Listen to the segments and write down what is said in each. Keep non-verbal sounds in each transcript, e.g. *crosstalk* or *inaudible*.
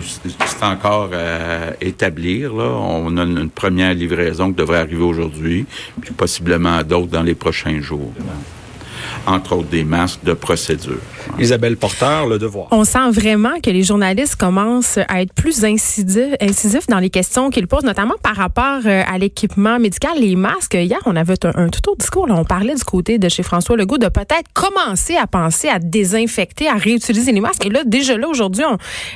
c'est encore à établir. Là. On a une première livraison qui devrait arriver aujourd'hui, puis possiblement d'autres dans les prochains jours entre autres des masques de procédure. Isabelle Porteur, le devoir. On sent vraiment que les journalistes commencent à être plus incisifs, dans les questions qu'ils posent, notamment par rapport euh, à l'équipement médical, les masques. Hier, on avait un, tout autre discours. Là. On parlait du côté de chez François Legault de peut-être commencer à penser à désinfecter, à réutiliser les masques. Et là, déjà là, aujourd'hui,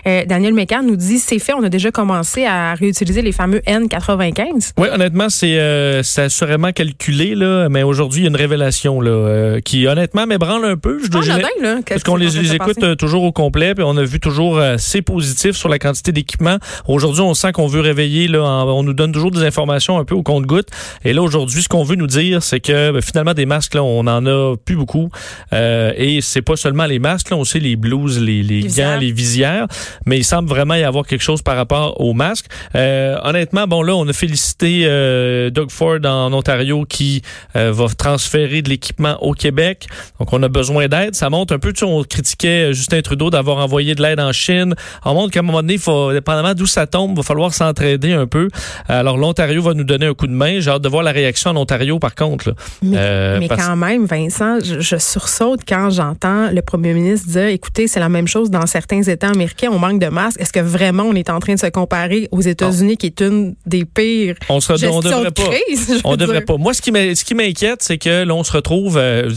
euh, Daniel Mécan nous dit c'est fait, on a déjà commencé à réutiliser les fameux N95. Oui, honnêtement, c'est euh, assurément calculé, là, mais aujourd'hui, il y a une révélation là, euh, qui, honnêtement, m'ébranle un peu. Je dois ah, là, parce qu'on les, les écoute euh, toujours au complet, puis on a vu toujours assez euh, positif sur la quantité d'équipement. Aujourd'hui, on sent qu'on veut réveiller, là, on nous donne toujours des informations un peu au compte-goutte. Et là, aujourd'hui, ce qu'on veut nous dire, c'est que ben, finalement, des masques, là, on en a plus beaucoup. Euh, et c'est pas seulement les masques, là, on sait les blouses, les, les gants, les visières, mais il semble vraiment y avoir quelque chose par rapport aux masques. Euh, honnêtement, bon, là, on a félicité euh, Doug Ford en Ontario qui va transférer de l'équipement au Québec. Donc, on a besoin d'aide. Ça monte un peu, tu sais, on critiquait Justin Trudeau d'avoir envoyé de l'aide en Chine. On montre qu'à un moment donné, il faut, dépendamment d'où ça tombe, il va falloir s'entraider un peu. Alors, l'Ontario va nous donner un coup de main. J'ai hâte de voir la réaction en Ontario, par contre. Mais, euh, quand même, Vincent, je, sursaute quand j'entends le premier ministre dire, écoutez, c'est la même chose dans certains États américains, on manque de masques. Est-ce que vraiment on est en train de se comparer aux États-Unis, qui est une des pires on se, on devrait pas. on devrait pas. Moi, ce qui m'inquiète, c'est que là, on se retrouve, euh,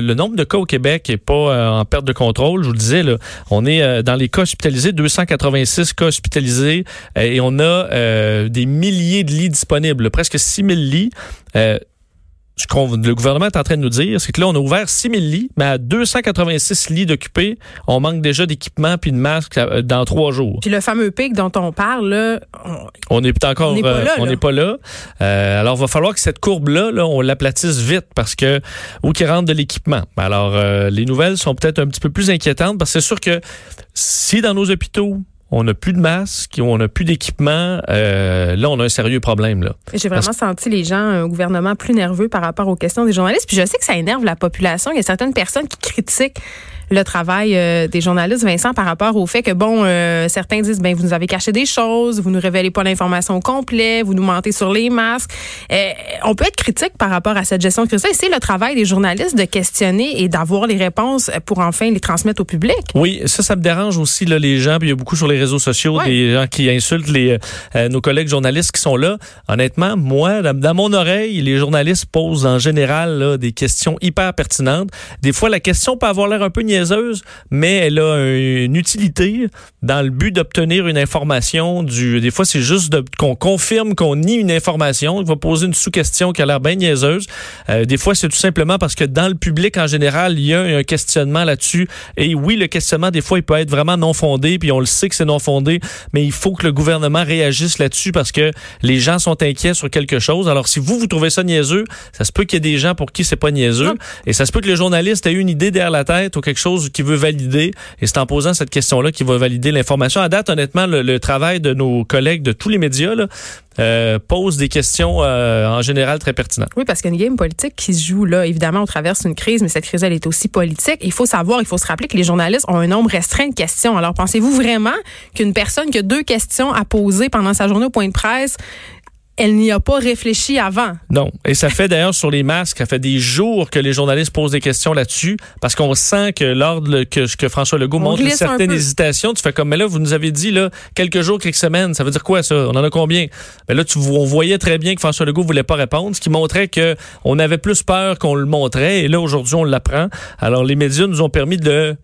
le, nombre de cas au Québec est pas euh, en perte de contrôle. Je vous le disais, là, on est euh, dans les cas hospitalisés, 286 cas hospitalisés, euh, et on a des milliers de lits disponibles, presque 6000 lits ce qu'on le gouvernement est en train de nous dire, c'est que là, on a ouvert 6 000 lits, mais à 286 lits d'occupés, on manque déjà d'équipement puis de masques dans trois jours. Puis le fameux pic dont on parle, là, on, n'est est encore, on n'est pas là. Euh, alors, il va falloir que cette courbe-là, là, on l'aplatisse vite parce que où qu'il rentre de l'équipement. Alors, euh, les nouvelles sont peut-être un petit peu plus inquiétantes parce que c'est sûr que si dans nos hôpitaux on n'a plus de masques, on n'a plus d'équipement. Euh, là, on a un sérieux problème. Là. J'ai vraiment senti les gens, un gouvernement plus nerveux par rapport aux questions des journalistes. Puis je sais que ça énerve la population. Il y a certaines personnes qui critiquent le travail euh, des journalistes, Vincent, par rapport au fait que, bon, euh, certains disent, ben, vous nous avez caché des choses, vous nous révélez pas l'information complète, vous nous mentez sur les masques. Euh, on peut être critique par rapport à cette gestion de crise. C'est le travail des journalistes de questionner et d'avoir les réponses pour enfin les transmettre au public. Oui, ça, ça me dérange aussi, là, les gens. Puis il y a beaucoup sur les réseaux sociaux des gens qui insultent les, nos collègues journalistes qui sont là. Honnêtement, moi, dans mon oreille, les journalistes posent en général là, des questions hyper pertinentes. Des fois, la question peut avoir l'air un peu mais elle a une utilité dans le but d'obtenir une information. Du, des fois, c'est juste qu'on confirme qu'on nie une information. Il va poser une sous-question qui a l'air bien niaiseuse. Euh, des fois, c'est tout simplement parce que dans le public, en général, il y a un questionnement là-dessus. Et oui, le questionnement, des fois, il peut être vraiment non fondé, puis on le sait que c'est non fondé, mais il faut que le gouvernement réagisse là-dessus parce que les gens sont inquiets sur quelque chose. Alors, si vous, vous trouvez ça niaiseux, ça se peut qu'il y ait des gens pour qui c'est pas niaiseux. Et ça se peut que le journaliste ait eu une idée derrière la tête ou quelque chose qui veut valider. Et c'est en posant cette question-là qu'il va valider l'information. À date, honnêtement, le, travail de nos collègues de tous les médias euh, pose des questions euh, en général très pertinentes. Oui, parce qu'il y a une game politique qui se joue là. Évidemment, on traverse une crise, mais cette crise, elle est aussi politique. Il faut savoir, il faut se rappeler que les journalistes ont un nombre restreint de questions. Alors, pensez-vous vraiment qu'une personne qui a deux questions à poser pendant sa journée au point de presse elle n'y a pas réfléchi avant. Non. Et ça fait d'ailleurs sur les masques, ça fait des jours que les journalistes posent des questions là-dessus parce qu'on sent que lors que, que François Legault montre une certaine hésitation, tu fais comme, mais là, vous nous avez dit, là, quelques jours, quelques semaines, ça veut dire quoi, ça? On en a combien? Mais là, tu, on voyait très bien que François Legault voulait pas répondre, ce qui montrait que on avait plus peur qu'on le montrait et là, aujourd'hui, on l'apprend. Alors, les médias nous ont permis de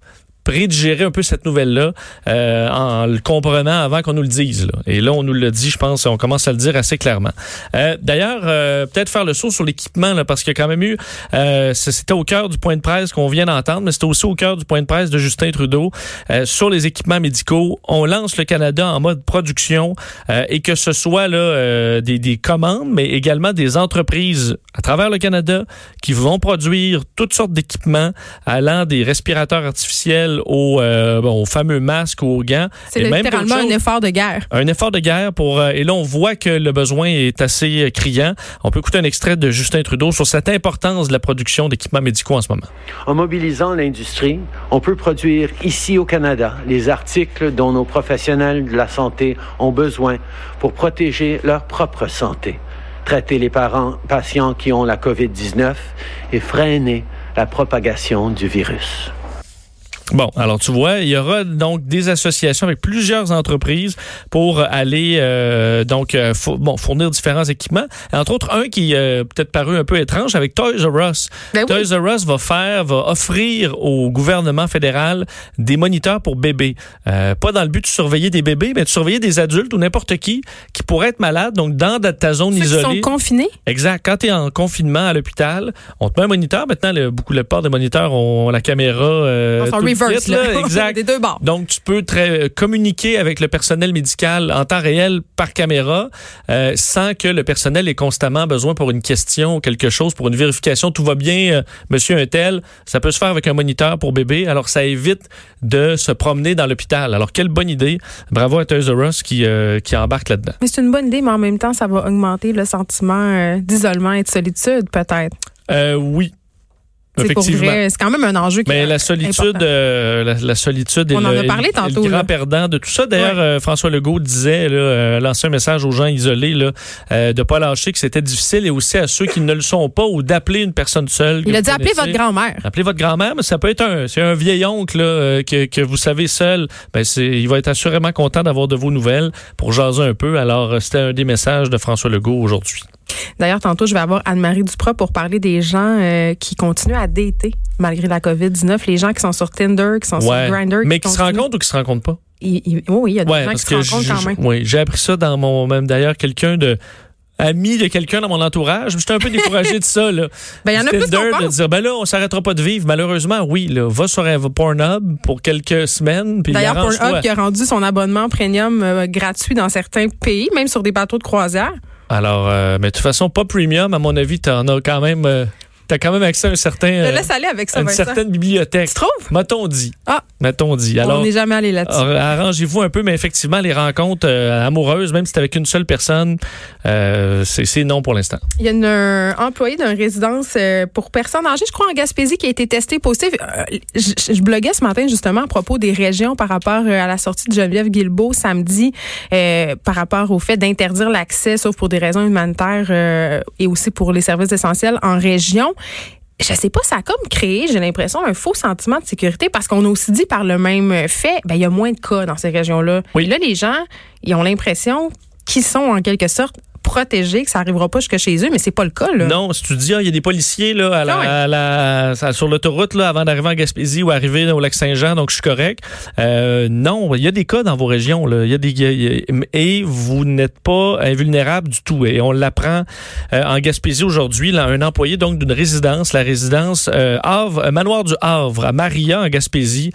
gérer un peu cette nouvelle-là euh, en le comprenant avant qu'on nous le dise. Et là, on nous le dit, je pense, on commence à le dire assez clairement. Euh, D'ailleurs, euh, peut-être faire le saut sur l'équipement, parce qu'il y a quand même eu, c'était au cœur du point de presse qu'on vient d'entendre, mais c'était aussi au cœur du point de presse de Justin Trudeau sur les équipements médicaux. On lance le Canada en mode production et que ce soit des commandes, mais également des entreprises à travers le Canada qui vont produire toutes sortes d'équipements allant des respirateurs artificiels aux, euh, bon, aux fameux masques ou aux gants. C'est littéralement un effort de guerre. Un effort de guerre pour. et là, on voit que le besoin est assez criant. On peut écouter un extrait de Justin Trudeau sur cette importance de la production d'équipements médicaux en ce moment. En mobilisant l'industrie, on peut produire ici au Canada les articles dont nos professionnels de la santé ont besoin pour protéger leur propre santé, traiter les parents, patients qui ont la COVID-19 et freiner la propagation du virus. Bon, alors tu vois, il y aura donc des associations avec plusieurs entreprises pour aller euh, donc euh, bon, fournir différents équipements. Entre autres, un qui euh, peut-être paru un peu étrange avec Toys R Us. Ben Toys R Us va faire, va offrir au gouvernement fédéral des moniteurs pour bébés. pas dans le but de surveiller des bébés, mais de surveiller des adultes ou n'importe qui qui pourrait être malade. Donc dans ta zone Ceux isolée. Qui sont confinés? Exact. Quand tu es en confinement à l'hôpital, on te met un moniteur. Maintenant, le, beaucoup le port des moniteurs ont la caméra *laughs* exact. Des deux bords. Donc, tu peux très, euh, communiquer avec le personnel médical en temps réel par caméra euh, sans que le personnel ait constamment besoin pour une question ou quelque chose, pour une vérification. Tout va bien, euh, monsieur un tel. Ça peut se faire avec un moniteur pour bébé. Alors, ça évite de se promener dans l'hôpital. Alors, quelle bonne idée. Bravo à Toys R Us qui, qui embarque là-dedans. Mais c'est une bonne idée, mais en même temps, ça va augmenter le sentiment d'isolement et de solitude, peut-être. oui, c'est quand même un enjeu. Mais la solitude, euh, la, solitude On en a parlé tantôt, le grand perdant de tout ça. D'ailleurs, euh, François Legault disait, là, euh, lancer un message aux gens isolés, là, euh, de pas lâcher que c'était difficile et aussi à ceux qui ne le sont pas ou d'appeler une personne seule. Il a dit appelez votre grand-mère. Appelez votre grand-mère, mais ça peut être un, c'est un vieil oncle là, que, que vous savez seul. Ben c'est, il va être assurément content d'avoir de vos nouvelles pour jaser un peu. Alors, c'était un des messages de François Legault aujourd'hui. D'ailleurs, tantôt, je vais avoir Anne-Marie Duprat pour parler des gens euh, qui continuent à dater malgré la COVID-19, les gens qui sont sur Tinder, qui sont sur Grindr. Mais qui, se rencontrent ou qui se rencontrent pas? oui, il y a des gens qui se rencontrent quand même. Oui, j'ai appris ça dans mon, même d'ailleurs, quelqu'un de, ami de quelqu'un dans mon entourage. J'étais un peu découragé de ça. Là. *laughs* Ben, il y en a plus de dire, ben là, on s'arrêtera pas de vivre. Malheureusement, oui. Là, va sur Pornhub pour quelques semaines. D'ailleurs, Pornhub qui a rendu son abonnement premium euh, gratuit dans certains pays, même sur des bateaux de croisière. Alors, euh, mais de toute façon, pas premium, à mon avis, tu en as quand même. Euh, tu as quand même accès à un certain, Je laisse aller avec ça, une certaine bibliothèque. Tu trouves? M'a-t-on dit. Ah. M'a-t-on dit. Alors, on n'est jamais allé là-dessus. Arrangez-vous un peu, mais effectivement, les rencontres euh, amoureuses, même si c'est avec une seule personne, euh, c'est non pour l'instant. Il y a un employé d'une résidence euh, pour personnes âgées, je crois, en Gaspésie, qui a été testé positif. Je, je, bloguais ce matin, justement, à propos des régions par rapport à la sortie de Geneviève Guilbeault samedi, par rapport au fait d'interdire l'accès, sauf pour des raisons humanitaires et aussi pour les services essentiels en région je sais pas, ça a comme créé, j'ai l'impression, un faux sentiment de sécurité parce qu'on a aussi dit par le même fait, ben, il y a moins de cas dans ces régions-là. Oui. Et là, les gens, ils ont l'impression qu'ils sont en quelque sorte protéger que ça arrivera pas jusque chez eux, mais c'est pas le cas. Là. Non, si tu dis, ah, il y a des policiers là, à la, sur l'autoroute là, avant d'arriver en Gaspésie ou arriver au lac Saint-Jean, donc je suis correct. Euh, non, il y a des cas dans vos régions. Là. Il y a des, et vous n'êtes pas invulnérable du tout. Et on l'apprend euh, en Gaspésie aujourd'hui. Un employé donc d'une résidence, la résidence euh, Havre, Manoir du Havre, à Maria, en Gaspésie,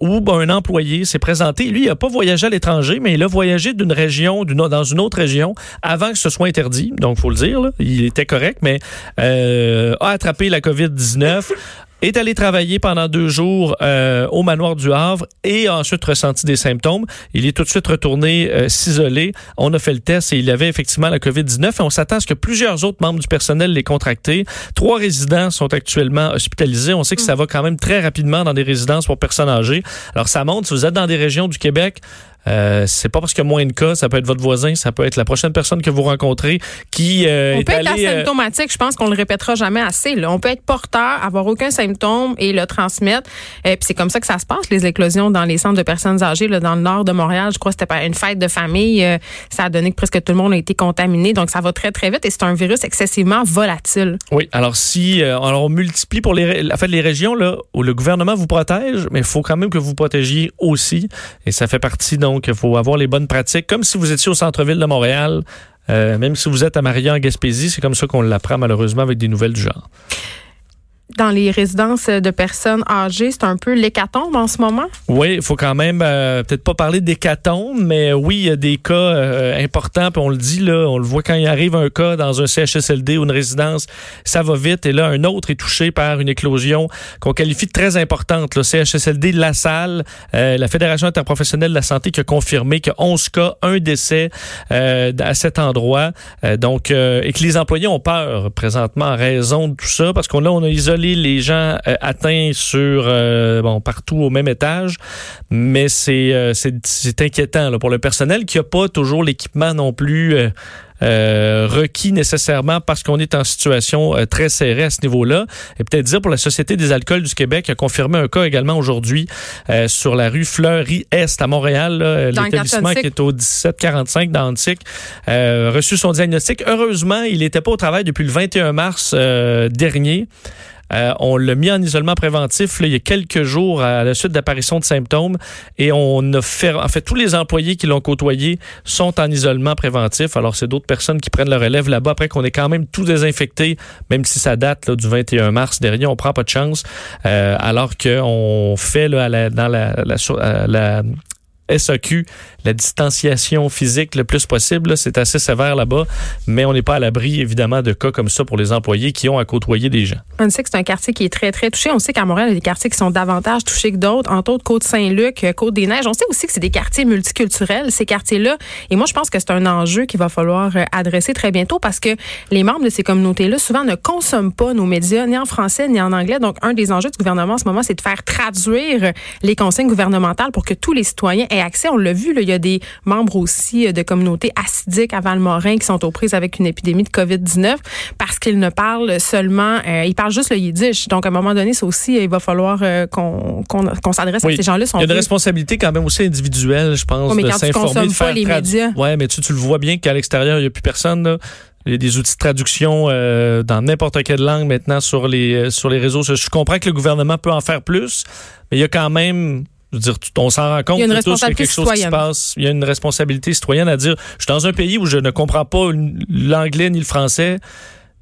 où ben, un employé s'est présenté. Lui, il n'a pas voyagé à l'étranger, mais il a voyagé d'une région, dans une autre région, avant que ce soit interdit, donc faut le dire, il était correct, mais euh, a attrapé la COVID-19, *laughs* est allé travailler pendant deux jours euh, au manoir du Havre et a ensuite ressenti des symptômes. Il est tout de suite retourné euh, s'isoler. On a fait le test et il avait effectivement la COVID-19 et on s'attend à ce que plusieurs autres membres du personnel l'aient contracté. Trois résidents sont actuellement hospitalisés. On sait que ça va quand même très rapidement dans des résidences pour personnes âgées. Alors ça montre, si vous êtes dans des régions du Québec, euh, c'est pas parce qu'il y a moins de cas, ça peut être votre voisin, ça peut être la prochaine personne que vous rencontrez qui euh, On est peut être asymptomatique, je pense qu'on le répétera jamais assez. Là. On peut être porteur, avoir aucun symptôme et le transmettre. Et euh, puis c'est comme ça que ça se passe, les éclosions dans les centres de personnes âgées là, dans le nord de Montréal. Je crois que c'était une fête de famille. Euh, ça a donné que presque tout le monde a été contaminé. Donc ça va très, très vite et c'est un virus excessivement volatile. Oui, alors si alors on multiplie pour les, en fait, les régions là, où le gouvernement vous protège, mais il faut quand même que vous protégiez aussi. Et ça fait partie donc, il faut avoir les bonnes pratiques, comme si vous étiez au centre-ville de Montréal. Euh, même si vous êtes à Maria en Gaspésie, c'est comme ça qu'on l'apprend malheureusement avec des nouvelles du genre. Dans les résidences de personnes âgées, c'est un peu l'hécatombe en ce moment? Oui, il faut quand même euh, peut-être pas parler d'hécatombe, mais oui, il y a des cas euh, importants, puis on le dit, là, on le voit quand il arrive un cas dans un CHSLD ou une résidence, ça va vite, et là, un autre est touché par une éclosion qu'on qualifie de très importante. Le CHSLD La Salle, euh, la Fédération interprofessionnelle de la santé qui a confirmé que 11 cas, un décès à cet endroit, donc, et que les employés ont peur présentement en raison de tout ça, parce qu'on on a isolé les gens atteints sur, bon, partout au même étage, mais c'est c'est inquiétant là, pour le personnel qui n'a pas toujours l'équipement non plus. Euh, euh, requis nécessairement parce qu'on est en situation euh, très serrée à ce niveau-là. Et peut-être dire pour la Société des alcools du Québec qui a confirmé un cas également aujourd'hui sur la rue Fleury-Est à Montréal, l'établissement qui est au 1745 dans Antique, reçu son diagnostic. Heureusement, il n'était pas au travail depuis le 21 mars dernier. Euh, on l'a mis en isolement préventif il y a quelques jours à la suite d'apparition de symptômes et on a fait, en fait, tous les employés qui l'ont côtoyé sont en isolement préventif. Alors, c'est d'autres personnes qui prennent leur relève là-bas après qu'on est quand même tout désinfecté, même si ça date du 21 mars derrière, on prend pas de chance. Euh, alors qu'on fait là, dans la, la SAQ, la distanciation physique le plus possible. C'est assez sévère là-bas, mais on n'est pas à l'abri, évidemment, de cas comme ça pour les employés qui ont à côtoyer des gens. On sait que c'est un quartier qui est très, très touché. On sait qu'à Montréal, il y a des quartiers qui sont davantage touchés que d'autres, entre autres Côte-Saint-Luc, euh, Côte-des-Neiges. On sait aussi que c'est des quartiers multiculturels, ces quartiers-là. Et moi, je pense que c'est un enjeu qu'il va falloir euh, adresser très bientôt parce que les membres de ces communautés-là, souvent, ne consomment pas nos médias, ni en français, ni en anglais. Donc, un des enjeux du gouvernement en ce moment, c'est de faire traduire les consignes gouvernementales pour que tous les citoyens aient accès. On l'a vu, là, il y a des membres aussi euh, de communautés acidiques à Valmorin qui sont aux prises avec une épidémie de COVID-19 parce qu'ils ne parlent seulement, euh, ils parlent juste le yiddish. Donc, à un moment donné, ça aussi, il va falloir euh, qu'on s'adresse à ces gens-là. Il y a une responsabilité quand même aussi individuelle, je pense, mais de s'informer, de faire les médias. Ouais, mais tu, tu le vois bien qu'à l'extérieur, il n'y a plus personne. Là. Il y a des outils de traduction dans n'importe quelle langue maintenant sur les sur les réseaux. Je comprends que le gouvernement peut en faire plus, mais il y a quand même je veux dire, on s'en rend compte. Il y a quelque chose qui se passe. Il y a une responsabilité citoyenne à dire, je suis dans un pays où je ne comprends pas l'anglais ni le français.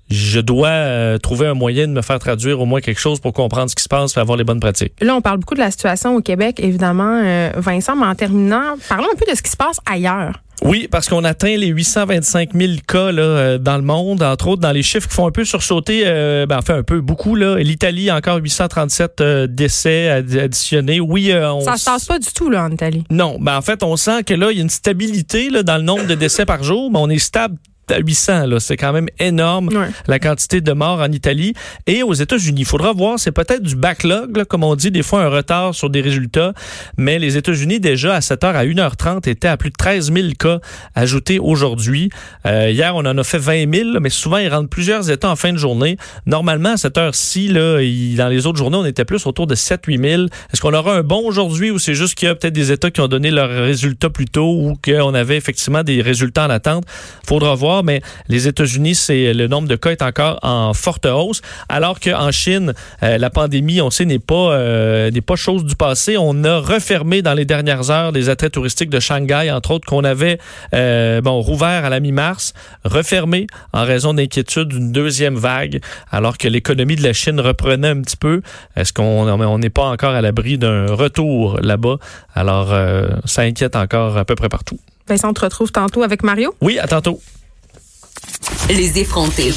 Je dois euh, trouver un moyen de me faire traduire au moins quelque chose pour comprendre ce qui se passe et avoir les bonnes pratiques. Là, on parle beaucoup de la situation au Québec, évidemment, euh, Vincent, mais en terminant, parlons un peu de ce qui se passe ailleurs. Oui, parce qu'on atteint les 825 000 cas là, euh, dans le monde, entre autres dans les chiffres qui font un peu sursauter, euh, ben, enfin un peu beaucoup. là. L'Italie, encore 837 euh, décès additionnés. Oui, on ça se passe pas du tout là en Italie. Non, ben, en fait, on sent que là, il y a une stabilité là, dans le nombre de décès par jour, mais on est stable à 800. Là. C'est quand même énorme la quantité de morts en Italie. Et aux États-Unis, il faudra voir, c'est peut-être du backlog, comme on dit, des fois un retard sur des résultats. Mais les États-Unis, déjà à 7h à 1h30, étaient à plus de 13 000 cas ajoutés aujourd'hui. Euh, hier, on en a fait 20 000, mais souvent, ils rentrent plusieurs États en fin de journée. Normalement, à cette heure-ci, là, dans les autres journées, on était plus autour de 7-8 000. Est-ce qu'on aura un bon aujourd'hui ou c'est juste qu'il y a peut-être des États qui ont donné leurs résultats plus tôt ou qu'on avait effectivement des résultats en attente? Faudra voir mais les États-Unis, c'est le nombre de cas est encore en forte hausse, alors qu'en Chine, euh, la pandémie, on sait, n'est pas euh, n'est pas chose du passé. On a refermé dans les dernières heures les attraits touristiques de Shanghai, entre autres, qu'on avait euh, bon rouvert à la mi-mars, refermé en raison d'inquiétude d'une deuxième vague, alors que l'économie de la Chine reprenait un petit peu. Est-ce qu'on on n'est pas encore à l'abri d'un retour là-bas? Alors, ça inquiète encore à peu près partout. Vincent, on te retrouve tantôt avec Mario. Oui, à tantôt. Les effrontés.